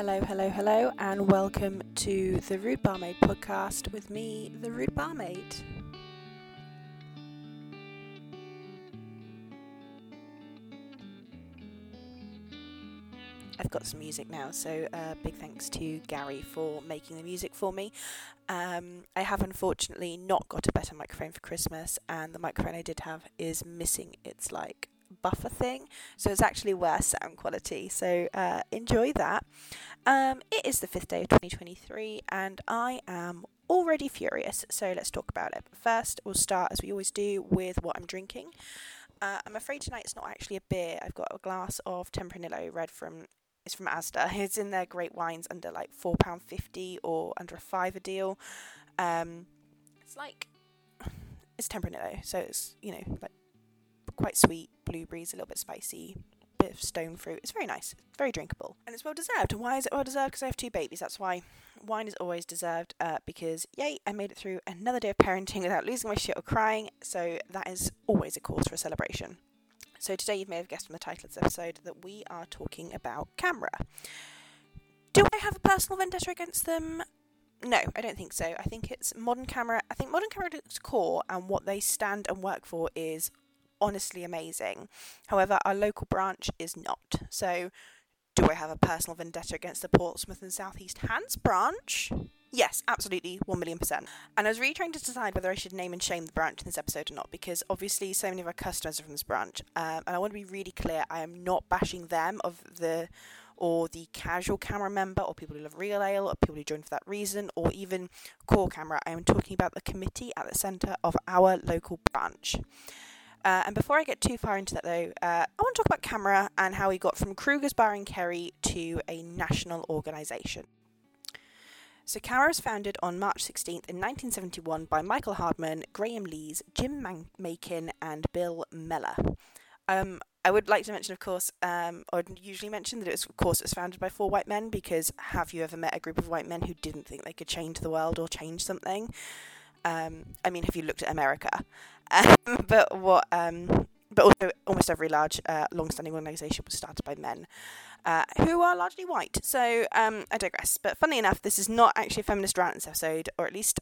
Hello, hello, hello, and welcome to the Rude Barmaid podcast with me, the Rude Barmaid. I've got some music now, so uh, big thanks to Gary for making the music for me. Um, I have unfortunately not got a better microphone for Christmas, and the microphone I did have is missing its like buffer thing, so it's actually worse sound quality. So uh, enjoy that. Um, it is the fifth day of 2023, and I am already furious. So let's talk about it. But First, we'll start as we always do with what I'm drinking. Uh, I'm afraid tonight it's not actually a beer. I've got a glass of Tempranillo red from it's from Asda. It's in their great wines under like four pound fifty or under a five a deal. Um, it's like it's Tempranillo, so it's you know like quite sweet, blueberries, a little bit spicy, bit of stone fruit. It's very nice, very drinkable, and it's well deserved. And why is it well deserved? Because I have two babies. That's why wine is always deserved. Uh, because yay, I made it through another day of parenting without losing my shit or crying. So that is always a cause for a celebration. So today you may have guessed from the title of this episode that we are talking about CAMRA. Do I have a personal vendetta against them? No, I don't think so. I think it's modern CAMRA. I think modern CAMRA its core and what they stand and work for is honestly amazing. However, our local branch is not. So, do I have a personal vendetta against the Portsmouth and South East Hants branch? Yes, absolutely, 1 million percent. And I was really trying to decide whether I should name and shame the branch in this episode or not, because obviously so many of our customers are from this branch. Um, and I want to be really clear I am not bashing them of the or the casual CAMRA member or people who love real ale or people who join for that reason or even core CAMRA. I am talking about the committee at the centre of our local branch. Uh, and before I get too far into that, though, uh, I want to talk about CAMRA and how we got from Kruger's Bar in Kerry to a national organisation. So, CAMRA was founded on March 16th in 1971 by Michael Hardman, Graham Lees, Jim Man- Makin, and Bill Mellor. Um, I would like to mention, of course, um, or usually mention that it was, of course, it was founded by four white men because have you ever met a group of white men who didn't think they could change the world or change something? Um, I mean, have you looked at America? Um, but what? Um, but also, almost every large, uh, long-standing organisation was started by men. Uh, who are largely white. So um, I digress. But funnily enough, this is not actually a feminist rant this episode, or at least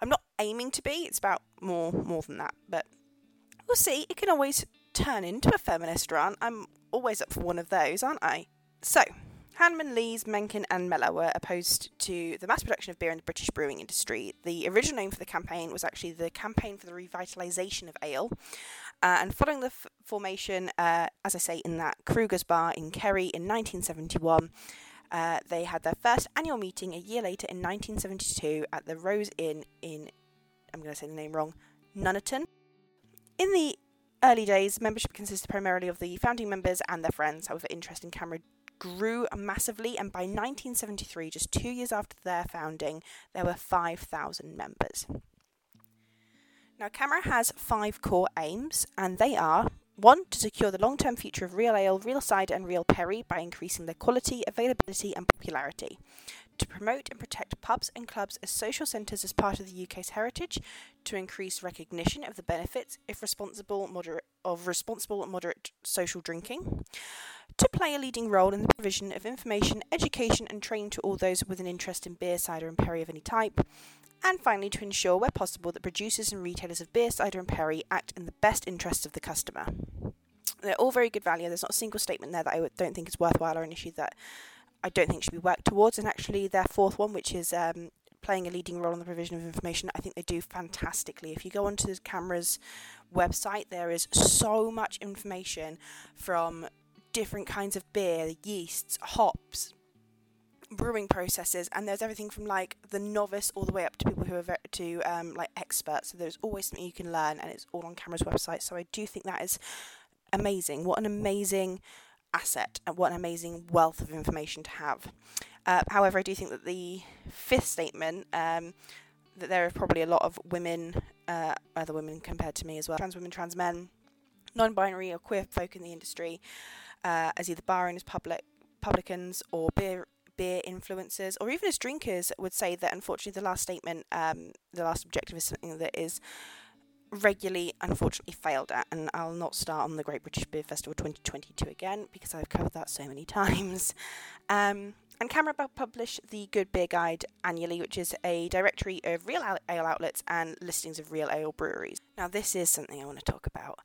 I'm not aiming to be. It's about more more than that. But we'll see. It can always turn into a feminist rant. I'm always up for one of those, aren't I? So. Hardman, Lees, Mencken, and Mellor were opposed to the mass production of beer in the British brewing industry. The original name for the campaign was actually the Campaign for the Revitalisation of Ale. Uh, and following the f- formation, uh, as I say, in that Kruger's Bar in Kerry in 1971, uh, they had their first annual meeting a year later in 1972 at the Rose Inn in, I'm going to say the name wrong, Nuneaton. In the early days, membership consisted primarily of the founding members and their friends. However, interest in CAMRA grew massively, and by 1973, just two years after their founding, there were 5,000 members. Now, CAMRA has five core aims, and they are one, to secure the long term future of real ale, real cider, and real perry by increasing their quality, availability, and popularity. To promote and protect pubs and clubs as social centres as part of the UK's heritage, to increase recognition of the benefits if responsible moderate, of responsible and moderate social drinking, to play a leading role in the provision of information, education, and training to all those with an interest in beer, cider, and perry of any type, and finally to ensure, where possible, that producers and retailers of beer, cider, and perry act in the best interests of the customer. They're all very good value. There's not a single statement there that I don't think is worthwhile or an issue that I don't think should be worked towards. And actually, their fourth one, which is um, playing a leading role in the provision of information, I think they do fantastically. If you go onto the CAMRA's website, there is so much information from different kinds of beer, yeasts, hops, brewing processes, and there's everything from like the novice all the way up to people who are to um, like experts. So there's always something you can learn, and it's all on CAMRA's website. So I do think that is amazing. What an amazing asset, and what an amazing wealth of information to have. Uh, however, I do think that the fifth statement. Um, that there are probably a lot of women, uh, other women compared to me as well, trans women, trans men, non-binary or queer folk in the industry, uh, as either bar owners, public publicans, or beer beer influencers, or even as drinkers, would say that unfortunately the last statement, um, the last objective is something that is regularly, unfortunately, failed at. And I'll not start on the Great British Beer Festival 2022 again because I've covered that so many times. Um, and CAMRA publish the Good Beer Guide annually, which is a directory of real ale outlets and listings of real ale breweries. Now, this is something I want to talk about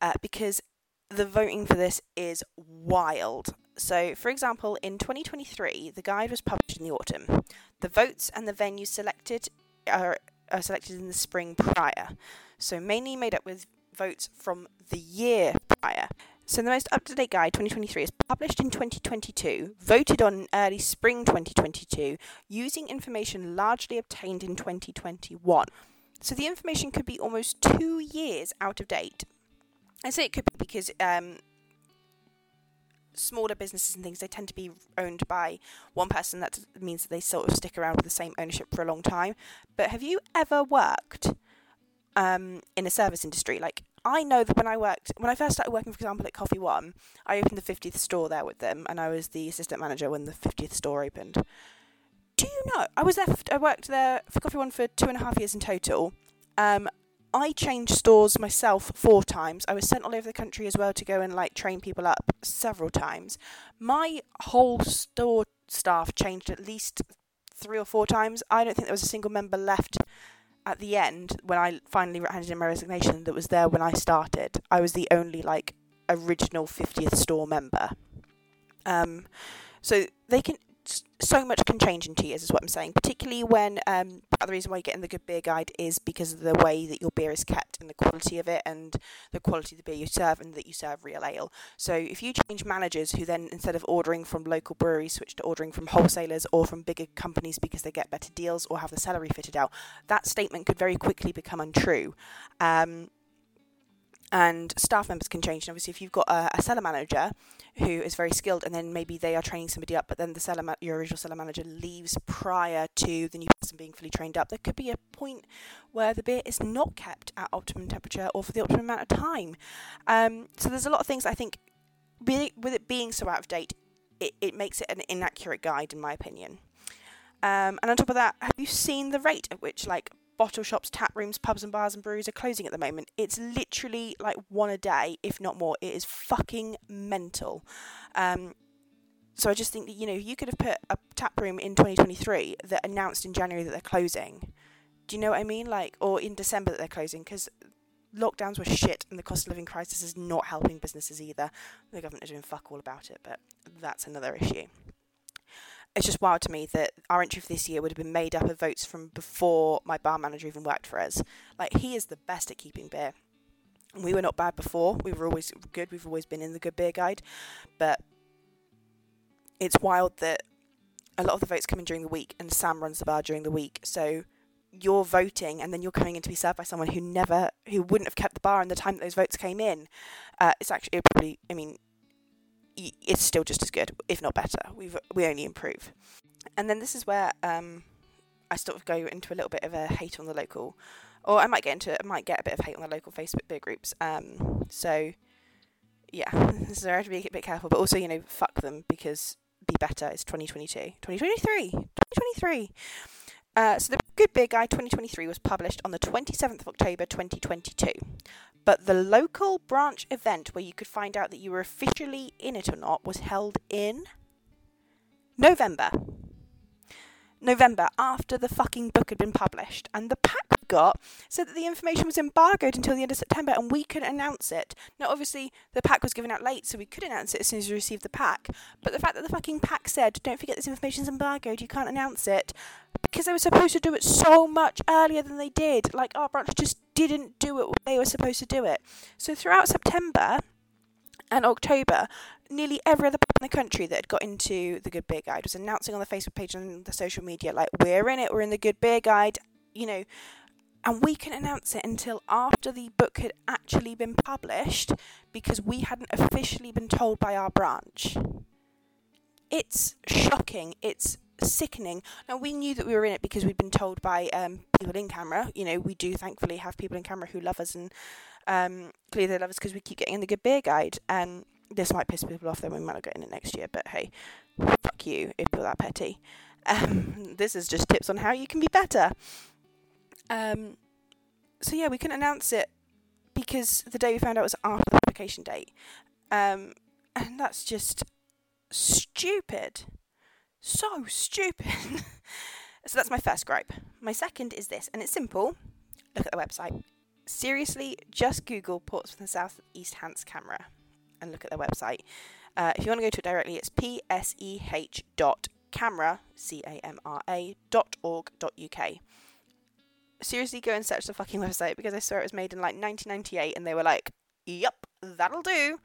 uh, because the voting for this is wild. So, for example, in 2023, the guide was published in the autumn. The votes and the venues selected are, are selected in the spring prior, so mainly made up with votes from the year prior. So the most up-to-date guide 2023 is published in 2022, voted on in early spring 2022, using information largely obtained in 2021. So the information could be almost two years out of date. I say it could be because um, smaller businesses and things they tend to be owned by one person. That means that they sort of stick around with the same ownership for a long time. But have you ever worked um, in a service industry? Like I know that when I worked, when I first started working, for example, at Coffee One, I opened the 50th store there with them, and I was the assistant manager when the 50th store opened. Do you know? I was there. I worked there for Coffee One for two and a half years in total. Um, I changed stores myself four times. I was sent all over the country as well to go and like train people up several times. My whole store staff changed at least three or four times. I don't think there was a single member left at the end, when I finally handed in my resignation, that was there when I started. I was the only like original 50th store member. Um, so they can so much can change in two years, is what I'm saying. Particularly when um, the reason why you get in the good beer guide is because of the way that your beer is kept and the quality of it and the quality of the beer you serve and that you serve real ale. So if you change managers who then instead of ordering from local breweries switch to ordering from wholesalers or from bigger companies because they get better deals or have the salary fitted out, that statement could very quickly become untrue. Um, and staff members can change. And obviously, if you've got a, a cellar manager who is very skilled, and then maybe they are training somebody up, but then the cellar ma- your original cellar manager leaves prior to the new person being fully trained up, there could be a point where the beer is not kept at optimum temperature or for the optimum amount of time. Um, so there's a lot of things I think, with it being so out of date, it, it makes it an inaccurate guide, in my opinion. Um, and on top of that, have you seen the rate at which like bottle shops, tap rooms, pubs and bars and breweries are closing at the moment. It's literally like one a day, if not more. It is fucking mental. Um, so I just think that you know you could have put a tap room in 2023 that announced in January that they're closing. Do you know what I mean? Like, or in December that they're closing because lockdowns were shit and the cost of living crisis is not helping businesses either. The government are doing fuck all about it, but that's another issue it's just wild to me that our entry for this year would have been made up of votes from before my bar manager even worked for us. Like he is the best at keeping beer. We were not bad before. We were always good. We've always been in the good beer guide, but it's wild that a lot of the votes come in during the week, and Sam runs the bar during the week. So you're voting, and then you're coming in to be served by someone who never, who wouldn't have kept the bar in the time that those votes came in. Uh, it's actually it probably, I mean, it's still just as good, if not better. We've we only improve. And then this is where um, I sort of go into a little bit of a hate on the local, or I might get into I might get a bit of hate on the local Facebook beer groups. Um, so yeah, so I have to be a bit careful, but also you know fuck them because be better. It's 2022, 2023, 2023. Uh, so the Good Beer Guide 2023 was published on the 27th of October 2022. But the local branch event where you could find out that you were officially in it or not was held in November. November after the fucking book had been published, and the pack we got said that the information was embargoed until the end of September, and we could announce it. Now, obviously, the pack was given out late, so we could announce it as soon as we received the pack. But the fact that the fucking pack said, "Don't forget this information is embargoed, you can't announce it," because they were supposed to do it so much earlier than they did. Like our branch just didn't do it they were supposed to do it. So throughout September and October, nearly every other pub in the country that had got into the Good Beer Guide was announcing on the Facebook page and the social media, like, we're in it, we're in the Good Beer Guide, you know. And we couldn't announce it until after the book had actually been published because we hadn't officially been told by our branch. It's shocking. It's sickening. Now we knew that we were in it because we'd been told by um, people in CAMRA. You know, we do thankfully have people in CAMRA who love us and um, clearly they love us because we keep getting in the good beer guide. And this might piss people off. Then we might not get in it next year. But hey, fuck you if you're that petty. Um, this is just tips on how you can be better. Um, so yeah, we couldn't announce it because the day we found out was after the application date. Um, and that's just stupid So stupid. so that's my first gripe. My second is this, and it's simple. Look at the website. Seriously, just Google Portsmouth South East Hants CAMRA and look at their website. Uh, if you want to go to it directly, it's pseh dot CAMRA c a m r a dot org dot uk. Seriously, go and search the fucking website because I swear it was made in like 1998, and they were like, "Yep, that'll do."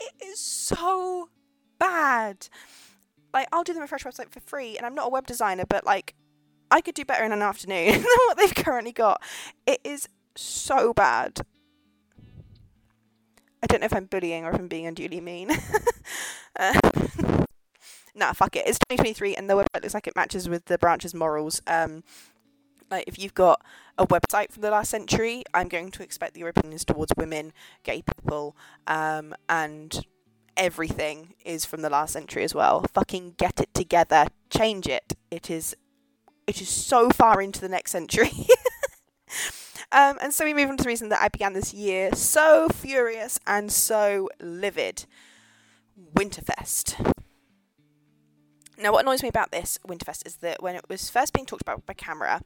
It is so bad. Like, I'll do them a fresh website for free, and I'm not a web designer, but like, I could do better in an afternoon than what they've currently got. It is so bad. I don't know if I'm bullying or if I'm being unduly mean. uh, nah, fuck it. It's 2023 and the website looks like it matches with the branch's morals. Um, like if you've got a website from the last century, I'm going to expect your opinions towards women, gay people, um, and everything is from the last century as well. Fucking get it together, change it. It is, it is so far into the next century. um, and so we move on to the reason that I began this year so furious and so livid. Winterfest. Now, what annoys me about this Winterfest is that when it was first being talked about by CAMRA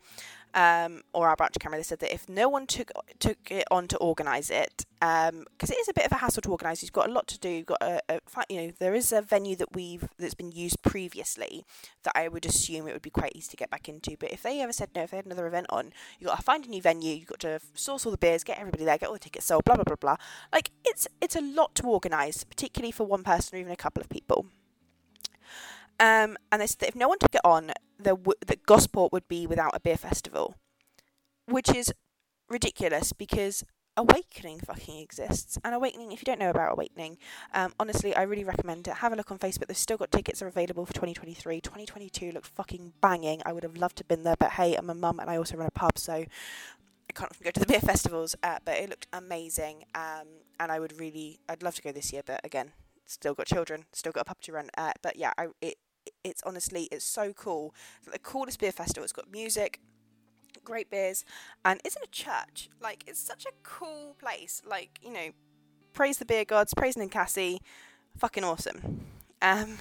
um, or our branch CAMRA, they said that if no one took took it on to organise it, because um, it is a bit of a hassle to organise, you've got a lot to do. You've got a, a, you know, there is a venue that we've that's been used previously that I would assume it would be quite easy to get back into. But if they ever said no, if they had another event on, you got to find a new venue. You've got to source all the beers, get everybody there, get all the tickets sold, blah blah blah blah. Like it's it's a lot to organise, particularly for one person or even a couple of people. Um, and they said that if no one took it on, the w- that Gosport would be without a beer festival, which is ridiculous because Awakening fucking exists. And Awakening, if you don't know about Awakening, um, honestly, I really recommend it. Have a look on Facebook. They've still got tickets are available for 2023. 2022 looked fucking banging. I would have loved to have been there, but hey, I'm a mum and I also run a pub, so I can't go to the beer festivals. Uh, but it looked amazing, um, and I would really, I'd love to go this year. But again, still got children, still got a pub to run. Uh, but yeah, I, it it's honestly it's so cool. It's the coolest beer festival. It's got music, great beers, and it's in a church. Like it's such a cool place. Like you know, praise the beer gods, praise Ninkasi, fucking awesome. Um,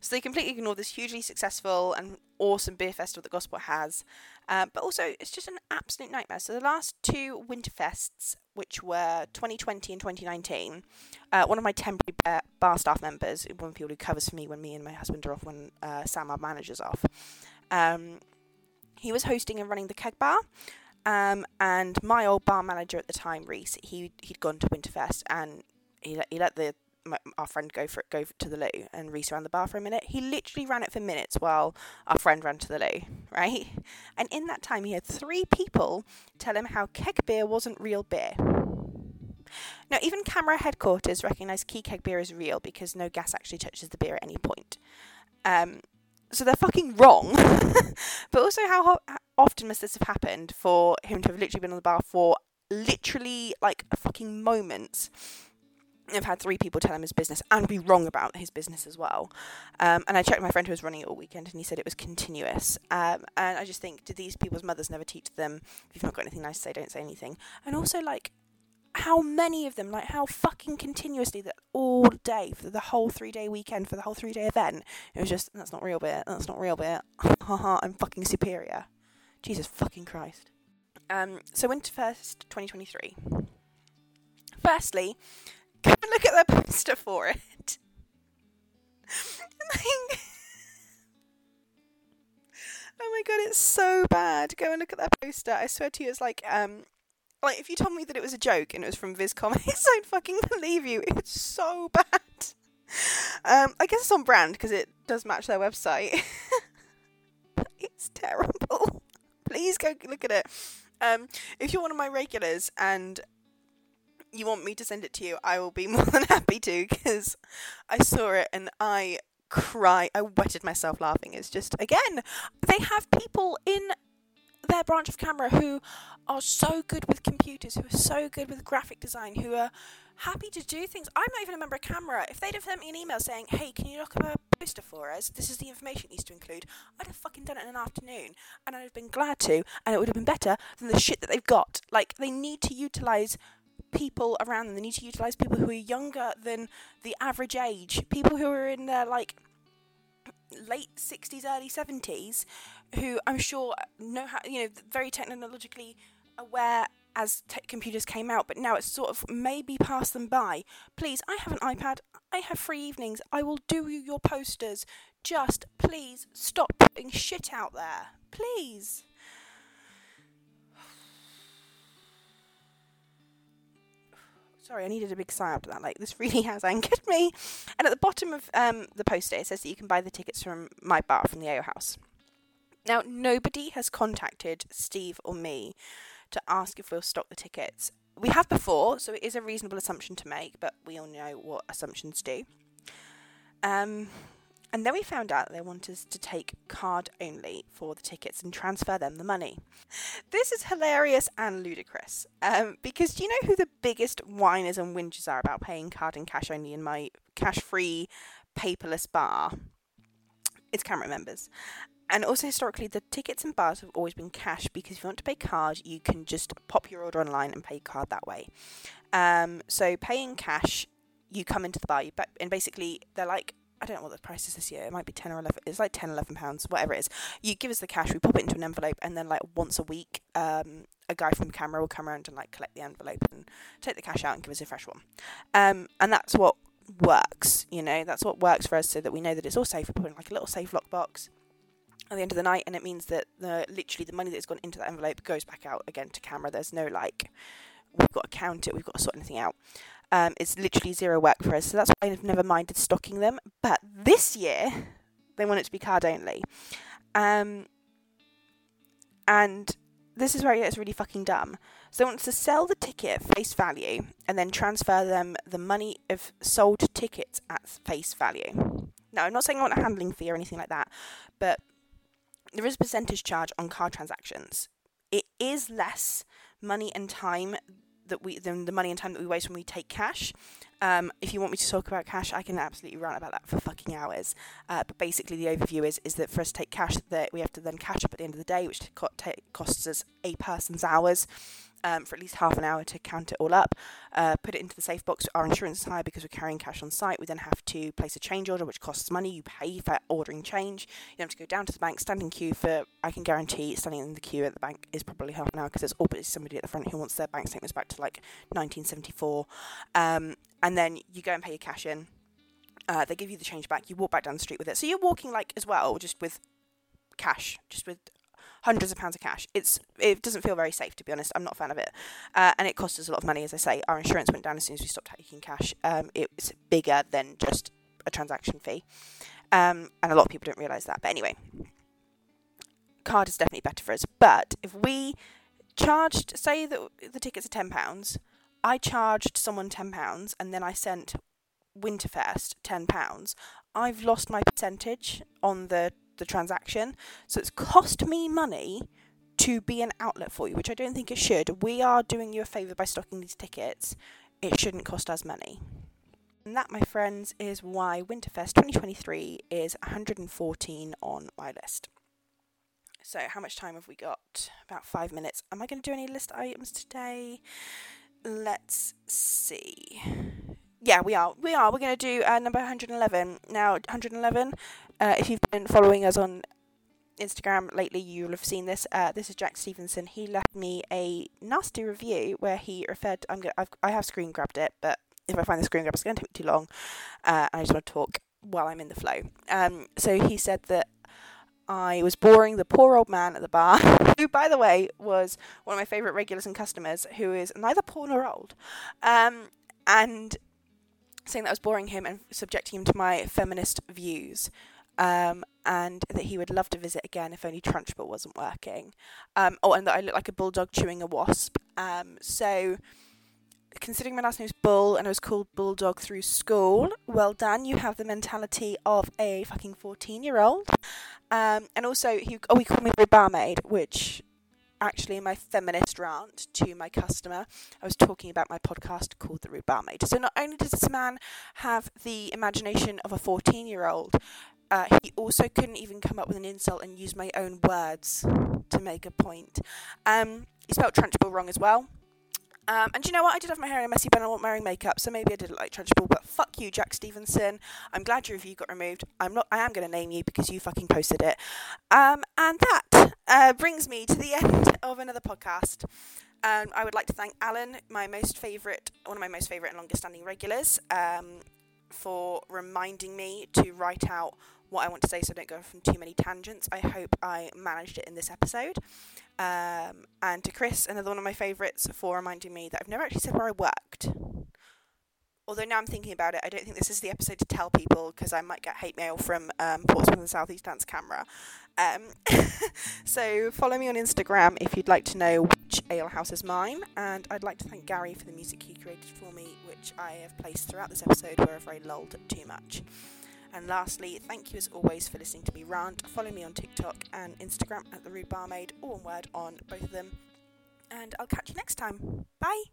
so they completely ignore this hugely successful and awesome beer festival that Gosport has. Uh, but also, it's just an absolute nightmare. So the last two Winterfests, which were 2020 and 2019, uh, one of my temporary bar staff members, one of the people who covers for me when me and my husband are off, when uh, Sam, our manager's off, um, he was hosting and running the keg bar. Um, and my old bar manager at the time, Reese, he he'd gone to Winterfest and he he let the my, our friend go for it, go to the loo, and Reese ran the bar for a minute. He literally ran it for minutes while our friend ran to the loo, right? And in that time, he had three people tell him how keg beer wasn't real beer. Now, even CAMRA headquarters recognise key keg beer is real because no gas actually touches the beer at any point. Um, so they're fucking wrong. but also, how, often must this have happened for him to have literally been on the bar for literally like fucking moments I've had three people tell him his business and be wrong about his business as well. Um, and I checked my friend who was running it all weekend and he said it was continuous. Um, and I just think, do these people's mothers never teach them, if you've not got anything nice to say, don't say anything? And also, like, how many of them, like, how fucking continuously that all day for the whole three day weekend, for the whole three day event, it was just, that's not real bit, that's not real bit, haha, I'm fucking superior. Jesus fucking Christ. Um, so, Winterfest 2023. Firstly, look at the poster for it. like, oh my god, it's so bad. Go and look at that poster. I swear to you, it's like um, like if you told me that it was a joke and it was from Viz Comics, I'd fucking believe you. It's so bad. Um, I guess it's on brand because it does match their website. it's terrible. Please go look at it. Um, if you're one of my regulars and you want me to send it to you, I will be more than happy to because I saw it and I cry. I wetted myself laughing. It's just again, they have people in their branch of CAMRA who are so good with computers, who are so good with graphic design, who are happy to do things. I'm not even a member of CAMRA. If they'd have sent me an email saying, "Hey, can you look up a poster for us? This is the information it needs to include," I'd have fucking done it in an afternoon, and I'd have been glad to, and it would have been better than the shit that they've got. Like they need to utilize people around them. They need to utilize people who are younger than the average age, people who are in their like late 60s, early 70s, who I'm sure know how, you know, very technologically aware as tech computers came out, but now it's sort of maybe passed them by. Please, I have an iPad. I have free evenings. I will do you your posters. Just please stop putting shit out there. Please. Sorry, I needed a big sigh after that. Like, this really has angered me. And at the bottom of um, the poster, it says that you can buy the tickets from my bar from the Ale House. Now, nobody has contacted Steve or me to ask if we'll stock the tickets. We have before, so it is a reasonable assumption to make, but we all know what assumptions do. Um, and then we found out they want us to take card only for the tickets and transfer them the money. This is hilarious and ludicrous um, because do you know who the biggest whiners and whingers are about paying card and cash only in my cash free, paperless bar? It's CAMRA members. And also historically, the tickets and bars have always been cash because if you want to pay card, you can just pop your order online and pay card that way. Um, so paying cash, you come into the bar, you and basically they're like I don't know what the price is this year. It might be 10 or 11. It's like 10, 11 pounds, whatever it is. You give us the cash, we pop it into an envelope, and then, like, once a week, um, a guy from CAMRA will come around and, like, collect the envelope and take the cash out and give us a fresh one. Um, and that's what works, you know, that's what works for us so that we know that it's all safe. We put in, like, a little safe lockbox at the end of the night, and it means that the literally the money that's gone into that envelope goes back out again to CAMRA. There's no like we've got to count it, we've got to sort anything out. Um, it's literally zero work for us, so that's why I've never minded stocking them. But this year, they want it to be card only, um, and this is where it gets really fucking dumb. So they want to sell the ticket face value and then transfer them the money of sold tickets at face value. Now, I'm not saying I want a handling fee or anything like that, but there is a percentage charge on card transactions. It is less money and time that we than the money and time that we waste when we take cash. Um, if you want me to talk about cash, I can absolutely rant about that for fucking hours. Uh, but basically, the overview is is that for us to take cash, that we have to then cash up at the end of the day, which costs us a person's hours um, for at least half an hour to count it all up, uh, put it into the safe box. Our insurance is high because we're carrying cash on site. We then have to place a change order, which costs money. You pay for ordering change. You have to go down to the bank, stand in queue for. I can guarantee standing in the queue at the bank is probably half an hour because there's always somebody at the front who wants their bank statements back to like 1974. Um, and then you go and pay your cash in. Uh, they give you the change back. You walk back down the street with it. So you're walking like as well, just with cash, just with hundreds of pounds of cash. It's it doesn't feel very safe to be honest. I'm not a fan of it, uh, and it costs us a lot of money. As I say, our insurance went down as soon as we stopped taking cash. Um, it's bigger than just a transaction fee, um, and a lot of people don't realise that. But anyway, card is definitely better for us. But if we charged, say that the tickets are ten pounds, I charged someone ten pounds, and then I sent Winterfest ten pounds. I've lost my percentage on the the transaction. So it's cost me money to be an outlet for you, which I don't think it should. We are doing you a favour by stocking these tickets. It shouldn't cost us money. And that, my friends, is why Winterfest 2023 is 114 on my list. So, how much time have we got? About five minutes. Am I going to do any list items today? Let's see yeah, we are. We are. We're going to do uh, number 111. Now, 111, uh, if you've been following us on Instagram lately, you'll have seen this. Uh, this is Jack Stevenson. He left me a nasty review where he referred. To, I'm gonna, I've, I have screen grabbed it, but if I find the screen grab, it's going to take too long. Uh, I just want to talk while I'm in the flow. Um, so he said that I was boring the poor old man at the bar, who, by the way, was one of my favourite regulars and customers, who is neither poor nor old. Um, and saying that I was boring him and subjecting him to my feminist views. Um, and that he would love to visit again if only Trunchbull wasn't working. Um, oh, and that I look like a bulldog chewing a wasp. Um, so, considering my last name is Bull and I was called Bulldog through school, well done. You have the mentality of a fucking 14 year old. Um, and also, he, oh, he called me the barmaid, which actually my feminist rant to my customer, I was talking about my podcast called The Rude Barmaid. So not only does this man have the imagination of a 14 year old, uh, he also couldn't even come up with an insult and use my own words to make a point. Um, he spelled Trunchbull wrong as well. Um, and you know what? I did have my hair in a messy bun. I wasn't wearing makeup, so maybe I did look like Trunchbull. But fuck you, Jack Stevenson. I'm glad your review got removed. I'm not. I am going to name you because you fucking posted it. Um, and that uh, brings me to the end of another podcast. Um, I would like to thank Alan, my most favourite, one of my most favourite and longest standing regulars, um, for reminding me to write out what I want to say so I don't go from too many tangents. I hope I managed it in this episode. Um, and to Chris, another one of my favourites, for reminding me that I've never actually said where I worked. Although now I'm thinking about it, I don't think this is the episode to tell people because I might get hate mail from um, Portsmouth and South East Hants CAMRA. Um, so follow me on Instagram if you'd like to know which alehouse is mine. And I'd like to thank Gary for the music he created for me, which I have placed throughout this episode wherever I lulled too much. And lastly, thank you as always for listening to me rant. Follow me on TikTok and Instagram at the Rude Barmaid, all one word on both of them. And I'll catch you next time. Bye.